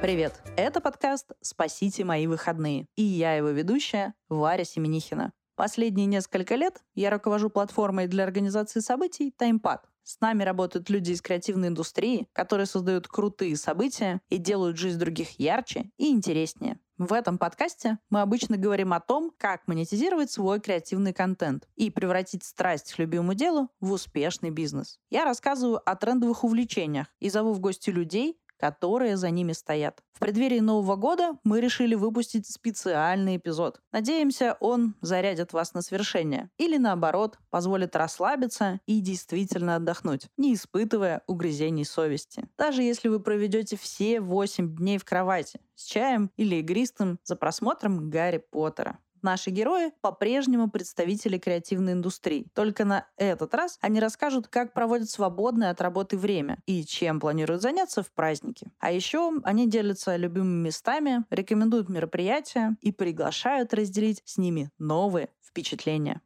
Привет! Это подкаст «Спасите мои выходные». И я его ведущая Варя Семенихина. Последние несколько лет я руковожу платформой для организации событий TimePad. С нами работают люди из креативной индустрии, которые создают крутые события и делают жизнь других ярче и интереснее. В этом подкасте мы обычно говорим о том, как монетизировать свой креативный контент и превратить страсть к любимому делу в успешный бизнес. Я рассказываю о трендовых увлечениях и зову в гости людей, которые за ними стоят. В преддверии Нового года мы решили выпустить специальный эпизод. Надеемся, он зарядит вас на свершение. Или наоборот, позволит расслабиться и действительно отдохнуть, не испытывая угрызений совести. Даже если вы проведете все 8 дней в кровати с чаем или игристым за просмотром Гарри Поттера. Наши герои по-прежнему представители креативной индустрии. Только на этот раз они расскажут, как проводят свободное от работы время и чем планируют заняться в праздники. А еще они делятся любимыми местами, рекомендуют мероприятия и приглашают разделить с ними новые впечатления.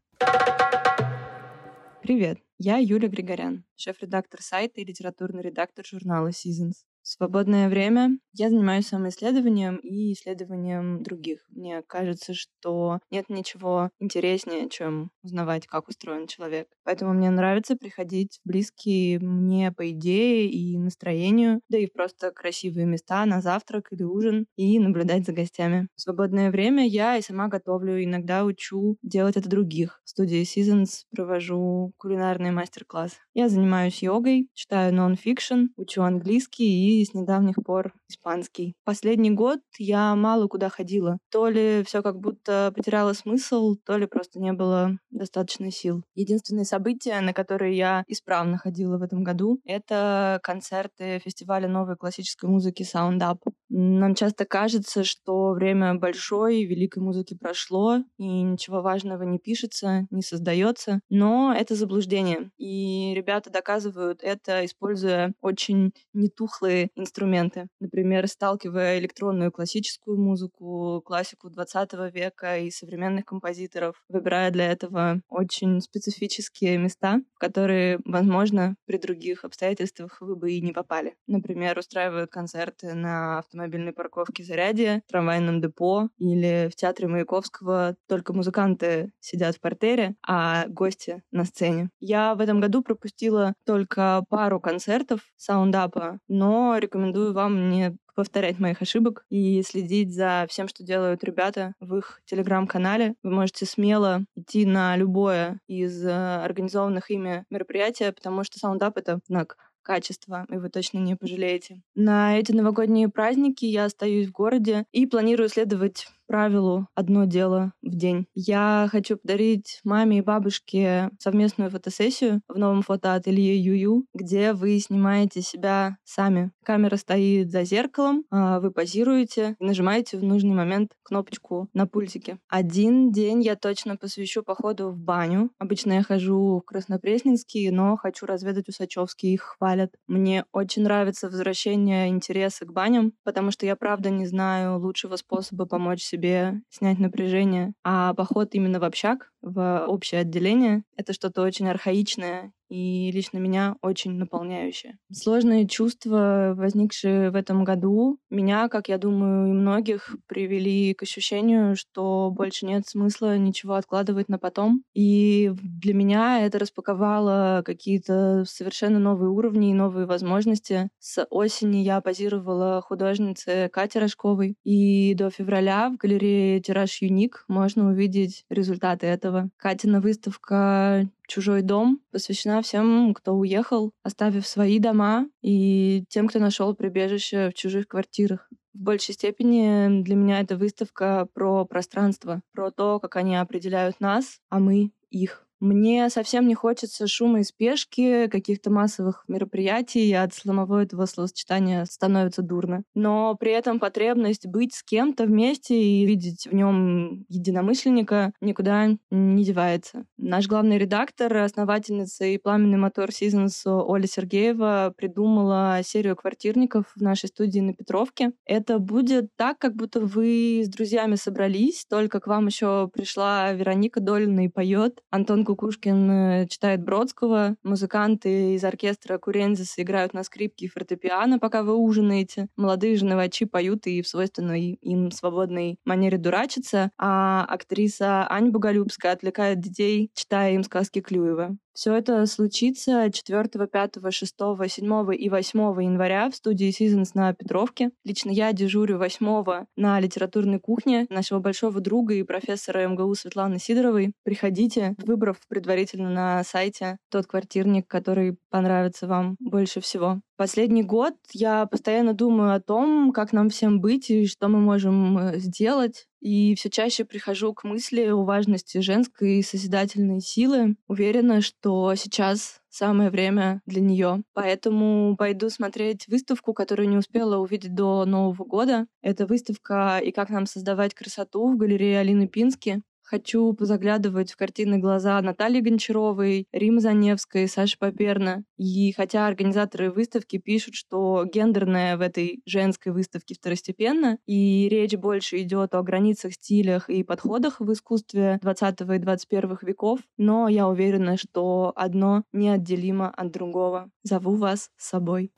Привет, я Юля Григорян, шеф-редактор сайта и литературный редактор журнала Seasons свободное время я занимаюсь самоисследованием и исследованием других. Мне кажется, что нет ничего интереснее, чем узнавать, как устроен человек. Поэтому мне нравится приходить в близкие мне по идее и настроению, да и просто красивые места на завтрак или ужин и наблюдать за гостями. В свободное время я и сама готовлю, иногда учу делать это других. В студии Seasons провожу кулинарный мастер-класс. Я занимаюсь йогой, читаю нон-фикшн, учу английский и и с недавних пор испанский. Последний год я мало куда ходила. То ли все как будто потеряло смысл, то ли просто не было достаточно сил. Единственное событие, на которое я исправно ходила в этом году, это концерты фестиваля новой классической музыки Sound Up. Нам часто кажется, что время большой, великой музыки прошло, и ничего важного не пишется, не создается, но это заблуждение. И ребята доказывают это, используя очень нетухлые инструменты. Например, сталкивая электронную классическую музыку, классику 20 века и современных композиторов, выбирая для этого очень специфические места, в которые, возможно, при других обстоятельствах вы бы и не попали. Например, устраивают концерты на автомобильной парковке Зарядье, трамвайном депо или в театре Маяковского только музыканты сидят в портере, а гости на сцене. Я в этом году пропустила только пару концертов саундапа, но рекомендую вам не повторять моих ошибок и следить за всем, что делают ребята в их телеграм-канале. Вы можете смело идти на любое из э, организованных ими мероприятия, потому что саундап — это знак качества, и вы точно не пожалеете. На эти новогодние праздники я остаюсь в городе и планирую следовать правилу «одно дело в день». Я хочу подарить маме и бабушке совместную фотосессию в новом фотоателье Юю, где вы снимаете себя сами. Камера стоит за зеркалом, а вы позируете и нажимаете в нужный момент кнопочку на пультике. Один день я точно посвящу походу в баню. Обычно я хожу в Краснопресненский, но хочу разведать Усачевский, их хвалят. Мне очень нравится возвращение интереса к баням, потому что я правда не знаю лучшего способа помочь себе себе снять напряжение. А поход именно в общак, в общее отделение, это что-то очень архаичное и лично меня очень наполняющее. Сложные чувства, возникшие в этом году, меня, как я думаю, и многих привели к ощущению, что больше нет смысла ничего откладывать на потом. И для меня это распаковало какие-то совершенно новые уровни и новые возможности. С осени я позировала художнице Кате Рожковой, и до февраля в галерее «Тираж Юник» можно увидеть результаты этого. Катина выставка «Чужой дом» посвящена всем, кто уехал, оставив свои дома, и тем, кто нашел прибежище в чужих квартирах. В большей степени для меня эта выставка про пространство, про то, как они определяют нас, а мы их. Мне совсем не хочется шума и спешки, каких-то массовых мероприятий, и от сломового этого словосочетания становится дурно. Но при этом потребность быть с кем-то вместе и видеть в нем единомышленника никуда не девается. Наш главный редактор, основательница и пламенный мотор Seasons Оля Сергеева придумала серию квартирников в нашей студии на Петровке. Это будет так, как будто вы с друзьями собрались, только к вам еще пришла Вероника Долина и поет, Антон Кукушкин э, читает Бродского, музыканты из оркестра Курензис играют на скрипке и фортепиано, пока вы ужинаете, молодые же новачи поют и в свойственной им свободной манере дурачатся, а актриса Аня Боголюбская отвлекает детей, читая им сказки Клюева. Все это случится 4, 5, 6, 7 и 8 января в студии Seasons на Петровке. Лично я дежурю 8 на литературной кухне нашего большого друга и профессора МГУ Светланы Сидоровой. Приходите, выбрав предварительно на сайте тот квартирник, который понравится вам больше всего. Последний год я постоянно думаю о том, как нам всем быть и что мы можем э, сделать. И все чаще прихожу к мысли о важности женской созидательной силы. Уверена, что сейчас самое время для нее. Поэтому пойду смотреть выставку, которую не успела увидеть до Нового года. Это выставка «И как нам создавать красоту» в галерее Алины Пински. Хочу позаглядывать в картины глаза Натальи Гончаровой, Римы Заневской, Саши Поперна. И хотя организаторы выставки пишут, что гендерная в этой женской выставке второстепенно, и речь больше идет о границах, стилях и подходах в искусстве 20 и 21 веков, но я уверена, что одно неотделимо от другого. Зову вас с собой.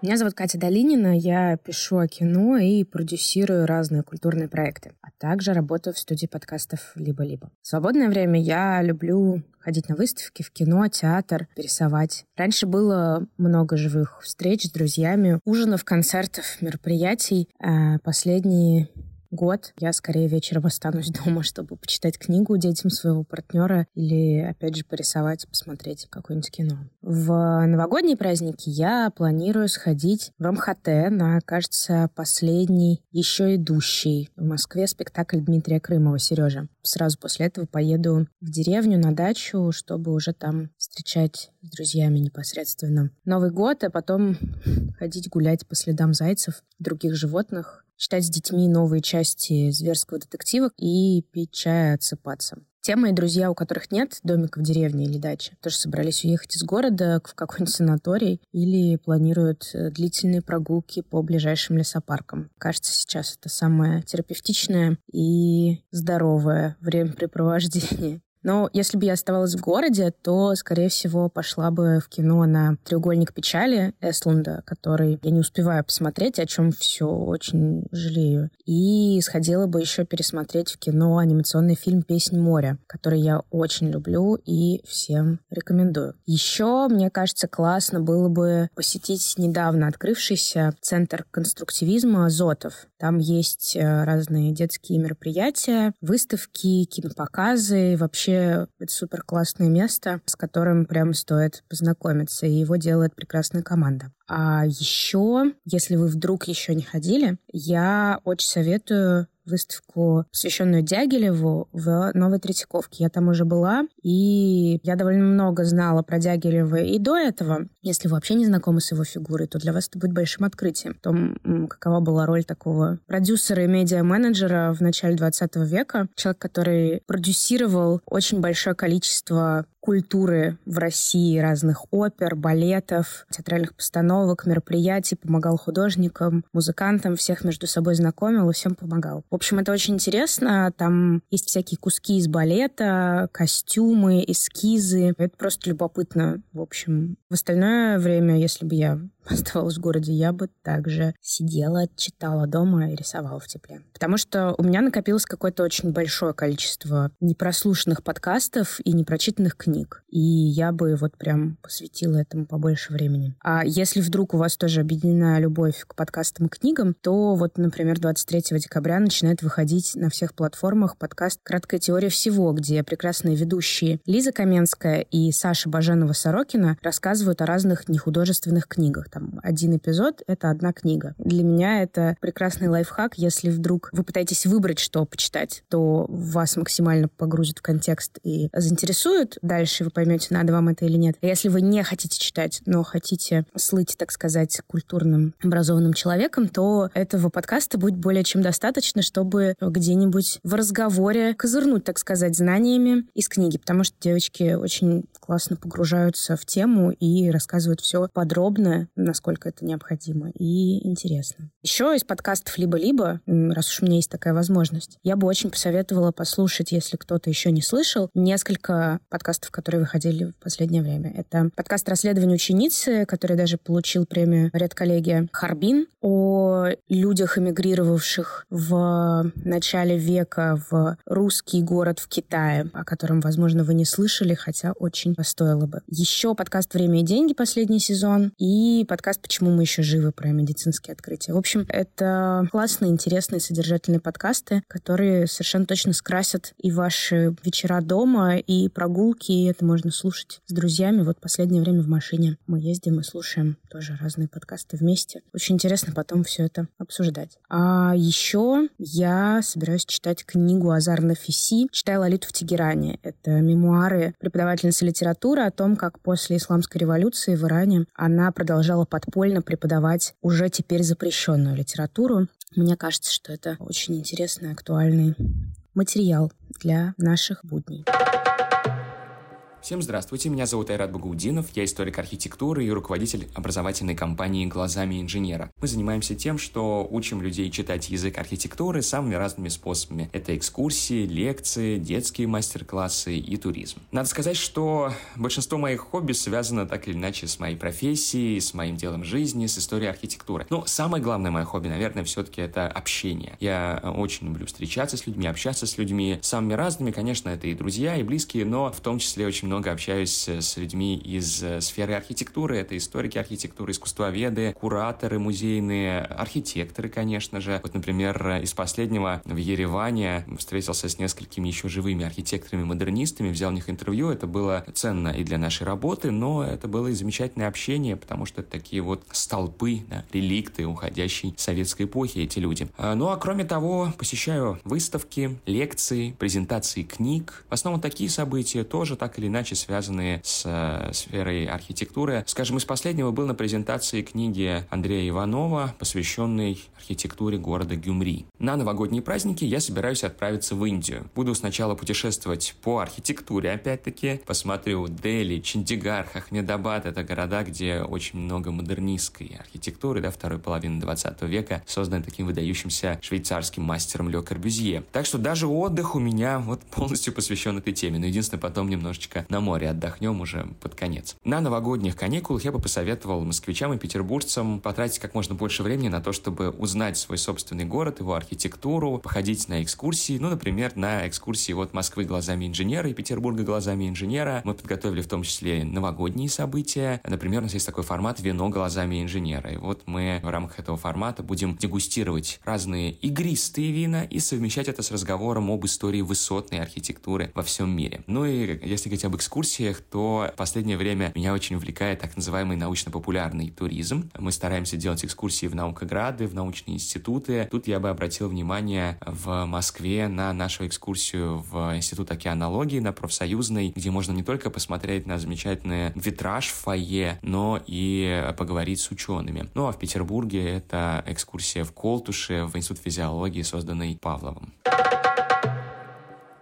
Меня зовут Катя Долинина, я пишу о кино и продюсирую разные культурные проекты, а также работаю в студии подкастов «Либо-либо». В свободное время я люблю ходить на выставки, в кино, театр, рисовать. Раньше было много живых встреч с друзьями, ужинов, концертов, мероприятий. А последние год я скорее вечером останусь дома, чтобы почитать книгу детям своего партнера или, опять же, порисовать, посмотреть какое-нибудь кино. В новогодние праздники я планирую сходить в МХТ на, кажется, последний еще идущий в Москве спектакль Дмитрия Крымова «Сережа». Сразу после этого поеду в деревню на дачу, чтобы уже там встречать с друзьями непосредственно Новый год, а потом ходить гулять по следам зайцев, других животных, читать с детьми новые части «Зверского детектива» и пить чай и отсыпаться. Те мои друзья, у которых нет домика в деревне или дачи, тоже собрались уехать из города в какой-нибудь санаторий или планируют э, длительные прогулки по ближайшим лесопаркам. Кажется, сейчас это самое терапевтичное и здоровое времяпрепровождение. Но если бы я оставалась в городе, то, скорее всего, пошла бы в кино на «Треугольник печали» Эслунда, который я не успеваю посмотреть, о чем все очень жалею. И сходила бы еще пересмотреть в кино анимационный фильм «Песнь моря», который я очень люблю и всем рекомендую. Еще, мне кажется, классно было бы посетить недавно открывшийся центр конструктивизма «Зотов». Там есть э, разные детские мероприятия, выставки, кинопоказы, вообще это супер классное место, с которым прям стоит познакомиться, и его делает прекрасная команда. А еще, если вы вдруг еще не ходили, я очень советую выставку, посвященную Дягилеву в Новой Третьяковке. Я там уже была, и я довольно много знала про Дягилева и до этого. Если вы вообще не знакомы с его фигурой, то для вас это будет большим открытием. В том, какова была роль такого продюсера и медиа-менеджера в начале 20 века. Человек, который продюсировал очень большое количество культуры в России, разных опер, балетов, театральных постановок, мероприятий, помогал художникам, музыкантам, всех между собой знакомил и всем помогал. В общем, это очень интересно. Там есть всякие куски из балета, костюмы, эскизы. Это просто любопытно. В общем, в остальное время, если бы я оставалась в городе, я бы также сидела, читала дома и рисовала в тепле. Потому что у меня накопилось какое-то очень большое количество непрослушанных подкастов и непрочитанных книг. И я бы вот прям посвятила этому побольше времени. А если вдруг у вас тоже объединена любовь к подкастам и книгам, то вот, например, 23 декабря начинает выходить на всех платформах подкаст «Краткая теория всего», где прекрасные ведущие Лиза Каменская и Саша Баженова-Сорокина рассказывают о разных нехудожественных книгах там один эпизод — это одна книга. Для меня это прекрасный лайфхак. Если вдруг вы пытаетесь выбрать, что почитать, то вас максимально погрузит в контекст и заинтересует. Дальше вы поймете, надо вам это или нет. А если вы не хотите читать, но хотите слыть, так сказать, культурным, образованным человеком, то этого подкаста будет более чем достаточно, чтобы где-нибудь в разговоре козырнуть, так сказать, знаниями из книги, потому что девочки очень классно погружаются в тему и рассказывают все подробно, насколько это необходимо и интересно. Еще из подкастов «Либо-либо», раз уж у меня есть такая возможность, я бы очень посоветовала послушать, если кто-то еще не слышал, несколько подкастов, которые выходили в последнее время. Это подкаст «Расследование ученицы», который даже получил премию «Редколлегия Харбин», о людях, эмигрировавших в начале века в русский город в Китае, о котором, возможно, вы не слышали, хотя очень стоило бы. Еще подкаст «Время и деньги» последний сезон и подкаст «Почему мы еще живы» про медицинские открытия. В общем, это классные, интересные, содержательные подкасты, которые совершенно точно скрасят и ваши вечера дома, и прогулки, и это можно слушать с друзьями. Вот последнее время в машине мы ездим и слушаем тоже разные подкасты вместе. Очень интересно потом все это обсуждать. А еще я собираюсь читать книгу Азар Нафиси «Читай Лолиту в Тегеране». Это мемуары преподавательницы литературы о том, как после исламской революции в Иране она продолжала подпольно преподавать уже теперь запрещенную литературу. Мне кажется, что это очень интересный, актуальный материал для наших будней. Всем здравствуйте, меня зовут Айрат Багаудинов, я историк архитектуры и руководитель образовательной компании «Глазами инженера». Мы занимаемся тем, что учим людей читать язык архитектуры самыми разными способами. Это экскурсии, лекции, детские мастер-классы и туризм. Надо сказать, что большинство моих хобби связано так или иначе с моей профессией, с моим делом жизни, с историей архитектуры. Но самое главное мое хобби, наверное, все-таки это общение. Я очень люблю встречаться с людьми, общаться с людьми, самыми разными, конечно, это и друзья, и близкие, но в том числе очень много много общаюсь с людьми из э, сферы архитектуры. Это историки архитектуры, искусствоведы, кураторы музейные, архитекторы, конечно же. Вот, например, из последнего в Ереване встретился с несколькими еще живыми архитекторами-модернистами, взял у них интервью. Это было ценно и для нашей работы, но это было и замечательное общение, потому что это такие вот столпы, да, реликты уходящей советской эпохи эти люди. А, ну а кроме того, посещаю выставки, лекции, презентации книг. В основном такие события тоже так или иначе иначе связанные с э, сферой архитектуры. Скажем, из последнего был на презентации книги Андрея Иванова, посвященной архитектуре города Гюмри. На новогодние праздники я собираюсь отправиться в Индию. Буду сначала путешествовать по архитектуре, опять-таки. Посмотрю Дели, Чандигар, Хахмедабад. Это города, где очень много модернистской архитектуры, да, второй половины 20 века, созданной таким выдающимся швейцарским мастером Ле Корбюзье. Так что даже отдых у меня вот полностью посвящен этой теме. Но единственное, потом немножечко на море отдохнем уже под конец. На новогодних каникулах я бы посоветовал москвичам и петербуржцам потратить как можно больше времени на то, чтобы узнать свой собственный город, его архитектуру, походить на экскурсии. Ну, например, на экскурсии вот Москвы глазами инженера и Петербурга глазами инженера. Мы подготовили в том числе новогодние события. Например, у нас есть такой формат «Вино глазами инженера». И вот мы в рамках этого формата будем дегустировать разные игристые вина и совмещать это с разговором об истории высотной архитектуры во всем мире. Ну и если говорить об экскурсиях, то в последнее время меня очень увлекает так называемый научно-популярный туризм. Мы стараемся делать экскурсии в наукограды, в научные институты. Тут я бы обратил внимание в Москве на нашу экскурсию в Институт океанологии на профсоюзной, где можно не только посмотреть на замечательный витраж в фойе, но и поговорить с учеными. Ну а в Петербурге это экскурсия в Колтуше, в Институт физиологии, созданный Павловым.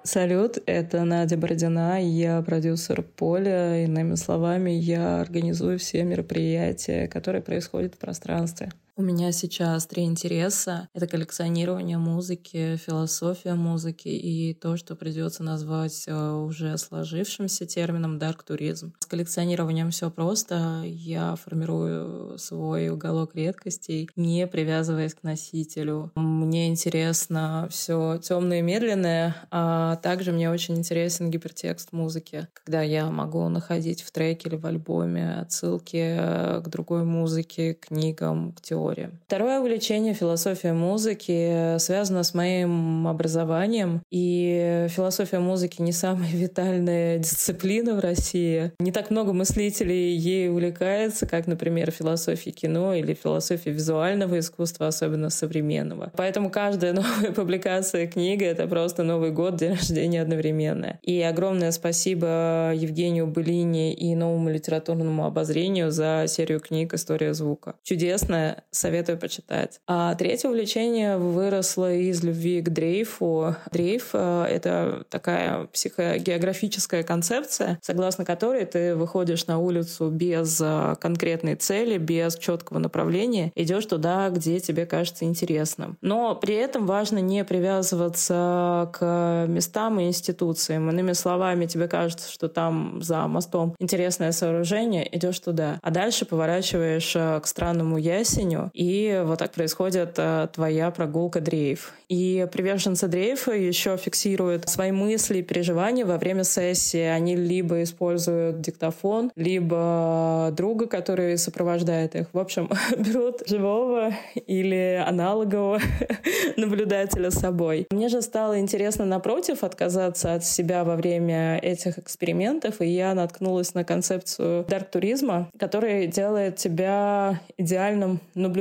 Салют, это Надя Бородина, я продюсер Поля. Иными словами, я организую все мероприятия, которые происходят в пространстве. У меня сейчас три интереса. Это коллекционирование музыки, философия музыки и то, что придется назвать э, уже сложившимся термином дарк туризм. С коллекционированием все просто. Я формирую свой уголок редкостей, не привязываясь к носителю. Мне интересно все темное и медленное, а также мне очень интересен гипертекст музыки, когда я могу находить в треке или в альбоме отсылки э, к другой музыке, к книгам, к теории. Второе увлечение философия музыки связано с моим образованием. И философия музыки не самая витальная дисциплина в России. Не так много мыслителей ей увлекается, как, например, философия кино или философия визуального искусства, особенно современного. Поэтому каждая новая публикация книги — это просто Новый год, день рождения одновременно. И огромное спасибо Евгению Былине и новому литературному обозрению за серию книг «История звука». Чудесная, Советую почитать. А третье увлечение выросло из любви к дрейфу. Дрейф э, — это такая психогеографическая концепция, согласно которой ты выходишь на улицу без э, конкретной цели, без четкого направления, идешь туда, где тебе кажется интересным. Но при этом важно не привязываться к местам и институциям. Иными словами, тебе кажется, что там за мостом интересное сооружение, идешь туда. А дальше поворачиваешь э, к странному ясеню, и вот так происходит э, твоя прогулка дрейф. И приверженцы дрейфа еще фиксируют свои мысли и переживания во время сессии. Они либо используют диктофон, либо друга, который сопровождает их. В общем, берут живого или аналогового наблюдателя с собой. Мне же стало интересно, напротив, отказаться от себя во время этих экспериментов, и я наткнулась на концепцию дарк-туризма, который делает тебя идеальным наблюдателем.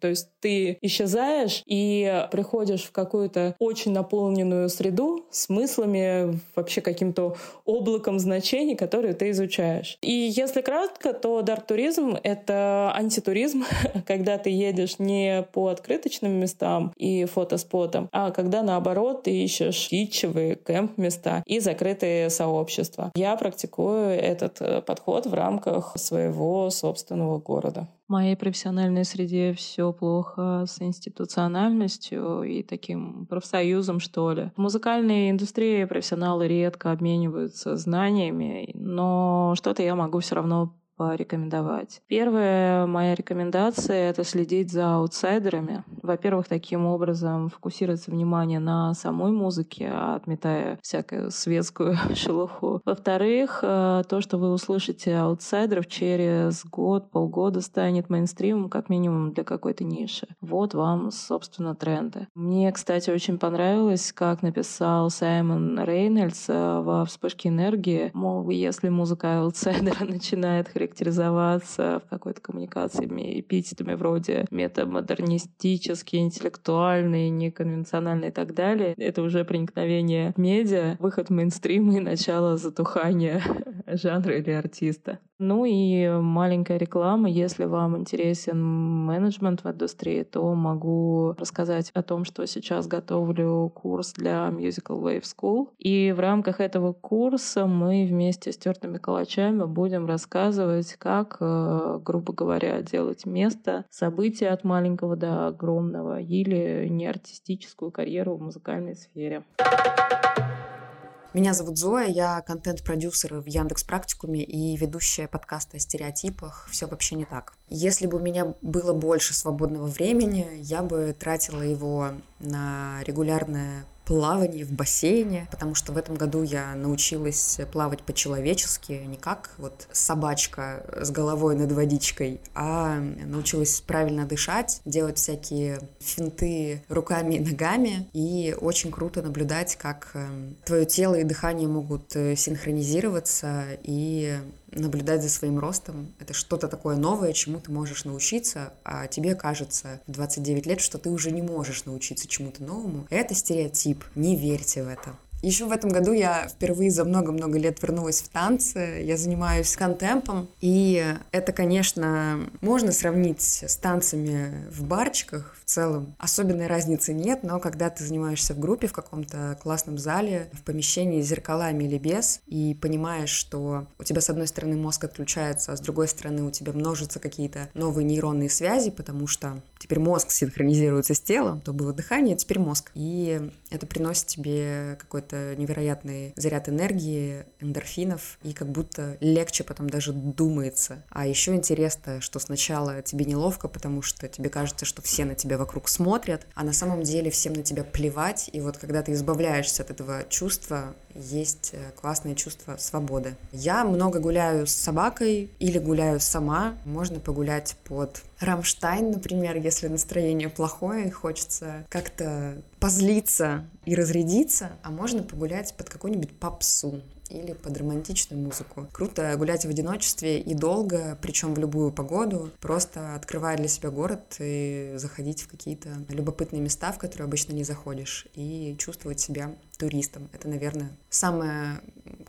То есть ты исчезаешь и приходишь в какую-то очень наполненную среду смыслами, вообще каким-то облаком значений, которые ты изучаешь. И если кратко, то дарк-туризм — это антитуризм, когда ты едешь не по открыточным местам и фотоспотам, а когда, наоборот, ты ищешь китчевые кемп-места и закрытые сообщества. Я практикую этот э, подход в рамках своего собственного города. В моей профессиональной среде все плохо с институциональностью и таким профсоюзом, что ли. В музыкальной индустрии профессионалы редко обмениваются знаниями, но что-то я могу все равно порекомендовать. Первая моя рекомендация — это следить за аутсайдерами. Во-первых, таким образом фокусироваться внимание на самой музыке, отметая всякую светскую шелуху. Во-вторых, э, то, что вы услышите аутсайдеров через год, полгода станет мейнстримом как минимум для какой-то ниши. Вот вам, собственно, тренды. Мне, кстати, очень понравилось, как написал Саймон Рейнольдс э, во «Вспышке энергии». Мол, если музыка аутсайдера начинает характеризоваться в какой-то коммуникации эпитетами вроде метамодернистический, интеллектуальный, неконвенциональный и так далее. Это уже проникновение медиа, выход в мейнстрим и начало затухания жанра или артиста. Ну и маленькая реклама. Если вам интересен менеджмент в индустрии, то могу рассказать о том, что сейчас готовлю курс для Musical Wave School. И в рамках этого курса мы вместе с тертыми калачами будем рассказывать, как, э, грубо говоря, делать место, события от маленького до огромного или неартистическую карьеру в музыкальной сфере. Меня зовут Зоя, я контент-продюсер в Яндекс Практикуме и ведущая подкаста о стереотипах. Все вообще не так. Если бы у меня было больше свободного времени, я бы тратила его на регулярное плавании в бассейне, потому что в этом году я научилась плавать по-человечески, не как вот собачка с головой над водичкой, а научилась правильно дышать, делать всякие финты руками и ногами, и очень круто наблюдать, как эм, твое тело и дыхание могут э, синхронизироваться и наблюдать за своим ростом. Это что-то такое новое, чему ты можешь научиться, а тебе кажется в 29 лет, что ты уже не можешь научиться чему-то новому. Это стереотип. Не верьте в это. Еще в этом году я впервые за много-много лет вернулась в танцы. Я занимаюсь контемпом. И это, конечно, можно сравнить с танцами в барчиках целом. Особенной разницы нет, но когда ты занимаешься в группе в каком-то классном зале, в помещении с зеркалами или без, и понимаешь, что у тебя с одной стороны мозг отключается, а с другой стороны у тебя множатся какие-то новые нейронные связи, потому что теперь мозг синхронизируется с телом, то было дыхание, теперь мозг. И это приносит тебе какой-то невероятный заряд энергии, эндорфинов, и как будто легче потом даже думается. А еще интересно, что сначала тебе неловко, потому что тебе кажется, что все на тебя вокруг смотрят, а на самом деле всем на тебя плевать. И вот когда ты избавляешься от этого чувства, есть э, классное чувство свободы. Я много гуляю с собакой или гуляю сама. Можно погулять под Рамштайн, например, если настроение плохое и хочется как-то позлиться и разрядиться, а можно погулять под какую-нибудь попсу или под романтичную музыку. Круто гулять в одиночестве и долго, причем в любую погоду, просто открывая для себя город и заходить в какие-то любопытные места, в которые обычно не заходишь, и чувствовать себя туристом. Это, наверное, самое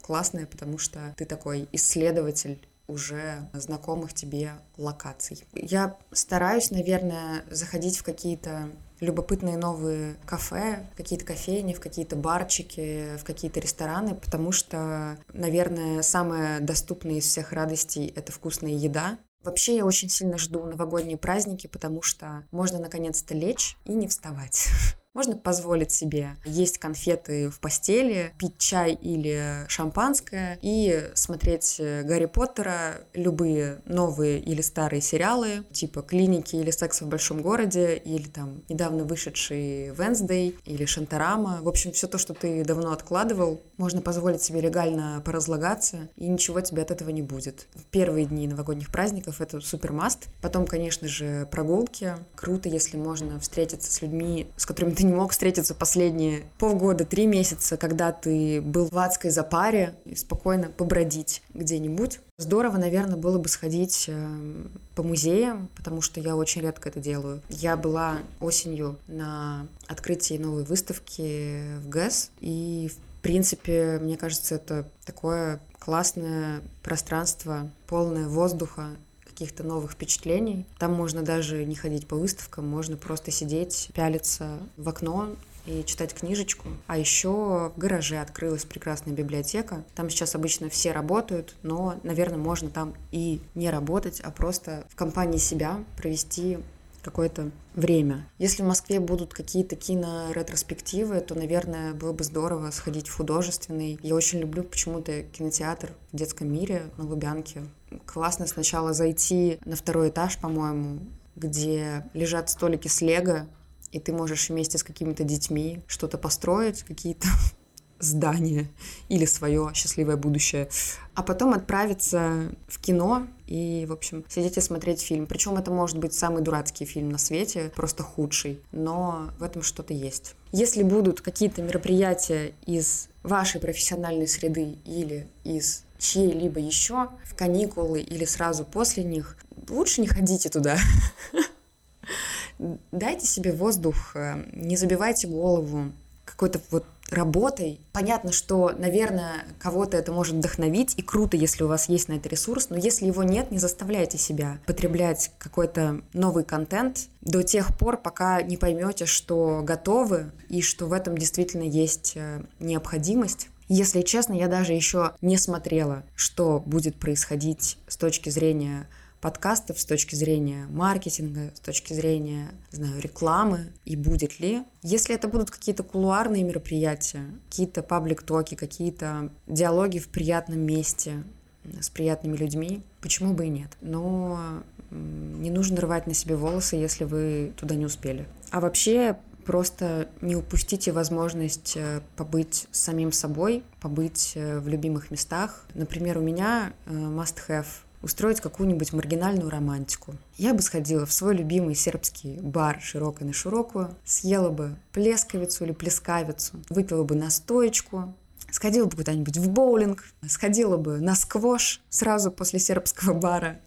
классное, потому что ты такой исследователь уже знакомых тебе локаций. Я стараюсь, наверное, заходить в какие-то любопытные новые кафе, какие-то кофейни, в какие-то барчики, в какие-то рестораны, потому что, наверное, самое доступное из всех радостей — это вкусная еда. Вообще я очень сильно жду новогодние праздники, потому что можно наконец-то лечь и не вставать. Можно позволить себе есть конфеты в постели, пить чай или шампанское и смотреть э, Гарри Поттера, любые новые или старые сериалы, типа «Клиники» или «Секс в большом городе», или там недавно вышедший «Венсдей» или «Шантарама». В общем, все то, что ты давно откладывал, можно позволить себе легально поразлагаться, и ничего тебе от этого не будет. В первые дни новогодних праздников это супер маст. Потом, конечно же, прогулки. Круто, если можно встретиться с людьми, с которыми ты ты не мог встретиться последние полгода, три месяца, когда ты был в адской запаре и спокойно побродить где-нибудь. Здорово, наверное, было бы сходить э, по музеям, потому что я очень редко это делаю. Я была осенью на открытии новой выставки в ГЭС, и, в принципе, мне кажется, это такое классное пространство, полное воздуха, каких-то новых впечатлений. Там можно даже не ходить по выставкам, можно просто сидеть, пялиться в окно, и читать книжечку. А еще в гараже открылась прекрасная библиотека. Там сейчас обычно все работают, но, наверное, можно там и не работать, а просто в компании себя провести какое-то время. Если в Москве будут какие-то киноретроспективы, то, наверное, было бы здорово сходить в художественный. Я очень люблю почему-то кинотеатр в детском мире на Лубянке. Классно сначала зайти на второй этаж, по-моему, где лежат столики с лего, и ты можешь вместе с какими-то детьми что-то построить, какие-то здание или свое счастливое будущее, а потом отправиться в кино и, в общем, сидеть и смотреть фильм. Причем это может быть самый дурацкий фильм на свете, просто худший, но в этом что-то есть. Если будут какие-то мероприятия из вашей профессиональной среды или из чьей-либо еще в каникулы или сразу после них, лучше не ходите туда. Дайте себе воздух, э, не забивайте голову какой-то вот работой. Понятно, что, наверное, кого-то это может вдохновить, и круто, если у вас есть на это ресурс, но если его нет, не заставляйте себя потреблять какой-то новый контент до тех пор, пока не поймете, что готовы и что в этом действительно есть э, необходимость. Если честно, я даже еще не смотрела, что будет происходить с точки зрения подкастов с точки зрения маркетинга, с точки зрения, знаю, рекламы и будет ли. Если это будут какие-то кулуарные мероприятия, какие-то паблик-токи, какие-то диалоги в приятном месте с приятными людьми, почему бы и нет. Но не нужно рвать на себе волосы, если вы туда не успели. А вообще просто не упустите возможность э, побыть самим собой, побыть э, в любимых местах. Например, у меня э, must-have устроить какую-нибудь маргинальную романтику. Я бы сходила в свой любимый сербский бар «Широкая на широкую», съела бы плесковицу или плескавицу, выпила бы настоечку, сходила бы куда-нибудь в боулинг, сходила бы на сквош сразу после сербского бара,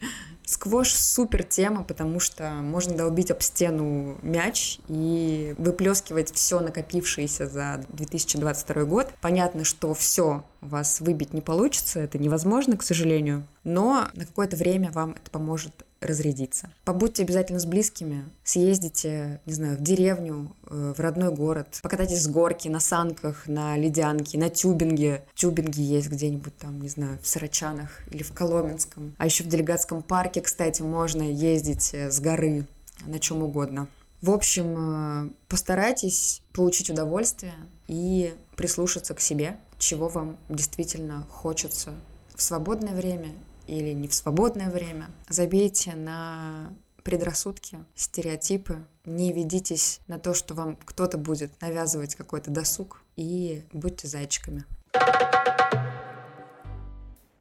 Сквош супер тема, потому что можно долбить об стену мяч и выплескивать все накопившееся за 2022 год. Понятно, что все вас выбить не получится, это невозможно, к сожалению, но на какое-то время вам это поможет разрядиться. Побудьте обязательно с близкими, съездите, не знаю, в деревню, э, в родной город, покатайтесь с горки, на санках, на ледянке, на тюбинге. Тюбинги есть где-нибудь там, не знаю, в Сарачанах или в Коломенском. А еще в делегатском парке, кстати, можно ездить э, с горы на чем угодно. В общем, э, постарайтесь получить удовольствие и прислушаться к себе, чего вам действительно хочется в свободное время или не в свободное время. Забейте на предрассудки, стереотипы, не ведитесь на то, что вам кто-то будет навязывать какой-то досуг, и будьте зайчиками.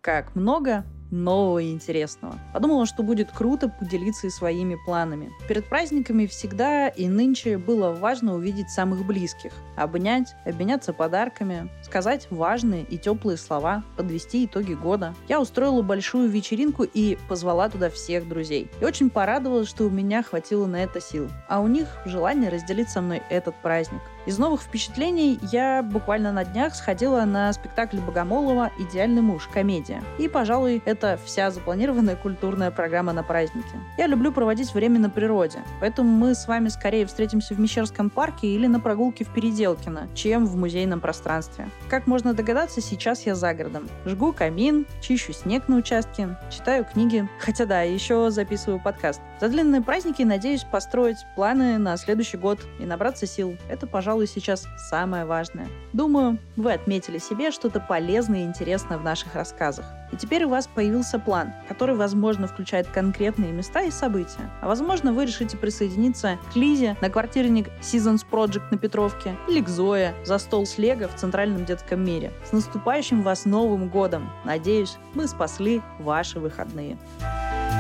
Как много нового и интересного. Подумала, что будет круто поделиться и своими планами. Перед праздниками всегда и нынче было важно увидеть самых близких, обнять, обменяться подарками, сказать важные и теплые слова, подвести итоги года. Я устроила большую вечеринку и позвала туда всех друзей. И очень порадовалась, что у меня хватило на это сил, а у них желание разделить со мной этот праздник. Из новых впечатлений я буквально на днях сходила на спектакль Богомолова «Идеальный муж. Комедия». И, пожалуй, это вся запланированная культурная программа на празднике. Я люблю проводить время на природе, поэтому мы с вами скорее встретимся в Мещерском парке или на прогулке в Переделкино, чем в музейном пространстве. Как можно догадаться, сейчас я за городом. Жгу камин, чищу снег на участке, читаю книги. Хотя да, еще записываю подкаст. За длинные праздники надеюсь построить планы на следующий год и набраться сил. Это, пожалуй, пожалуй, сейчас самое важное. Думаю, вы отметили себе что-то полезное и интересное в наших рассказах. И теперь у вас появился план, который, возможно, включает конкретные места и события. А возможно, вы решите присоединиться к Лизе на квартирник Seasons Project на Петровке или к Зое за стол с Лего в Центральном детском мире. С наступающим вас Новым годом! Надеюсь, мы спасли ваши выходные. Thank